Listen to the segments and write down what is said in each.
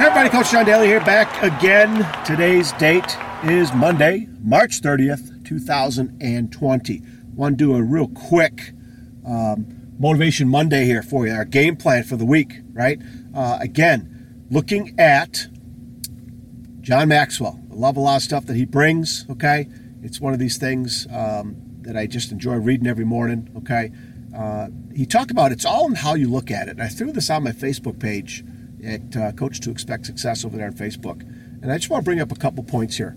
Hey everybody, Coach John Daly here, back again. Today's date is Monday, March 30th, 2020. Want to do a real quick um, Motivation Monday here for you, our game plan for the week, right? Uh, again, looking at John Maxwell. I love a lot of stuff that he brings, okay? It's one of these things um, that I just enjoy reading every morning, okay? Uh, he talked about it's all in how you look at it. And I threw this on my Facebook page at uh, Coach to Expect Success over there on Facebook. And I just want to bring up a couple points here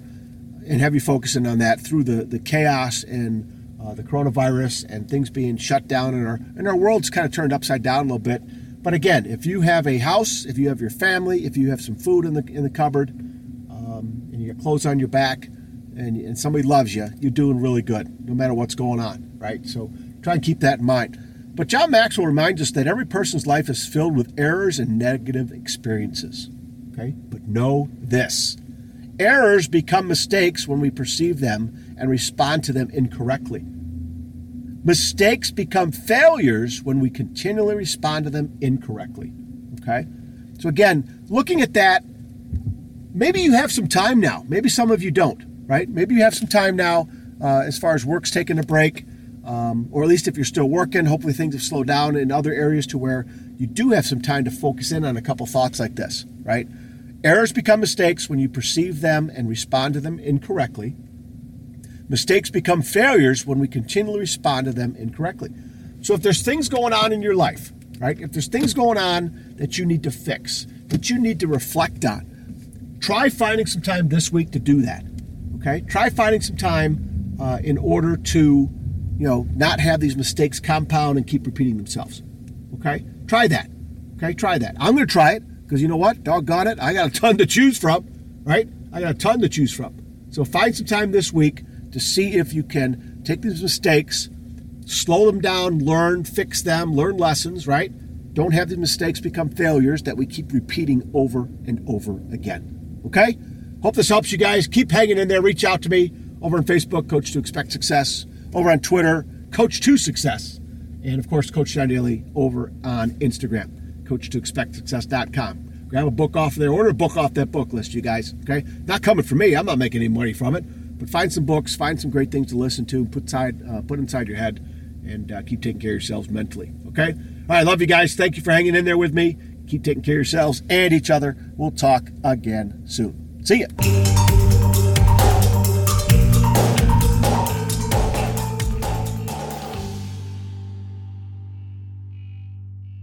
and have you focusing on that through the, the chaos and uh, the coronavirus and things being shut down and our, and our world's kind of turned upside down a little bit. But again, if you have a house, if you have your family, if you have some food in the, in the cupboard, um, and you got clothes on your back, and, and somebody loves you, you're doing really good, no matter what's going on, right? So try and keep that in mind. But John Maxwell reminds us that every person's life is filled with errors and negative experiences. Okay? But know this errors become mistakes when we perceive them and respond to them incorrectly. Mistakes become failures when we continually respond to them incorrectly. Okay? So, again, looking at that, maybe you have some time now. Maybe some of you don't, right? Maybe you have some time now uh, as far as work's taking a break um, or at least if you're still working, hopefully things have slowed down in other areas to where you do have some time to focus in on a couple thoughts like this, right? Errors become mistakes when you perceive them and respond to them incorrectly. Mistakes become failures when we continually respond to them incorrectly. So if there's things going on in your life, right? If there's things going on that you need to fix, that you need to reflect on, try finding some time this week to do that. Okay? Try finding some time uh, in order to you know, not have these mistakes compound and keep repeating themselves. Okay? Try that. Okay? Try that. I'm going to try it because you know what? Doggone it. I got a ton to choose from, right? I got a ton to choose from. So find some time this week to see if you can take these mistakes, slow them down, learn, fix them, learn lessons, right? Don't have these mistakes become failures that we keep repeating over and over again. Okay? Hope this helps you guys. Keep hanging in there. Reach out to me over on Facebook, Coach to Expect Success over on Twitter, Coach to Success. And of course, Coach John Daly over on Instagram, coach to expect success.com. Grab a book off there, order a book off that book list, you guys. Okay? Not coming from me, I'm not making any money from it. But find some books, find some great things to listen to, put inside, uh, put inside your head, and uh, keep taking care of yourselves mentally. Okay? All right, love you guys. Thank you for hanging in there with me. Keep taking care of yourselves and each other. We'll talk again soon. See ya.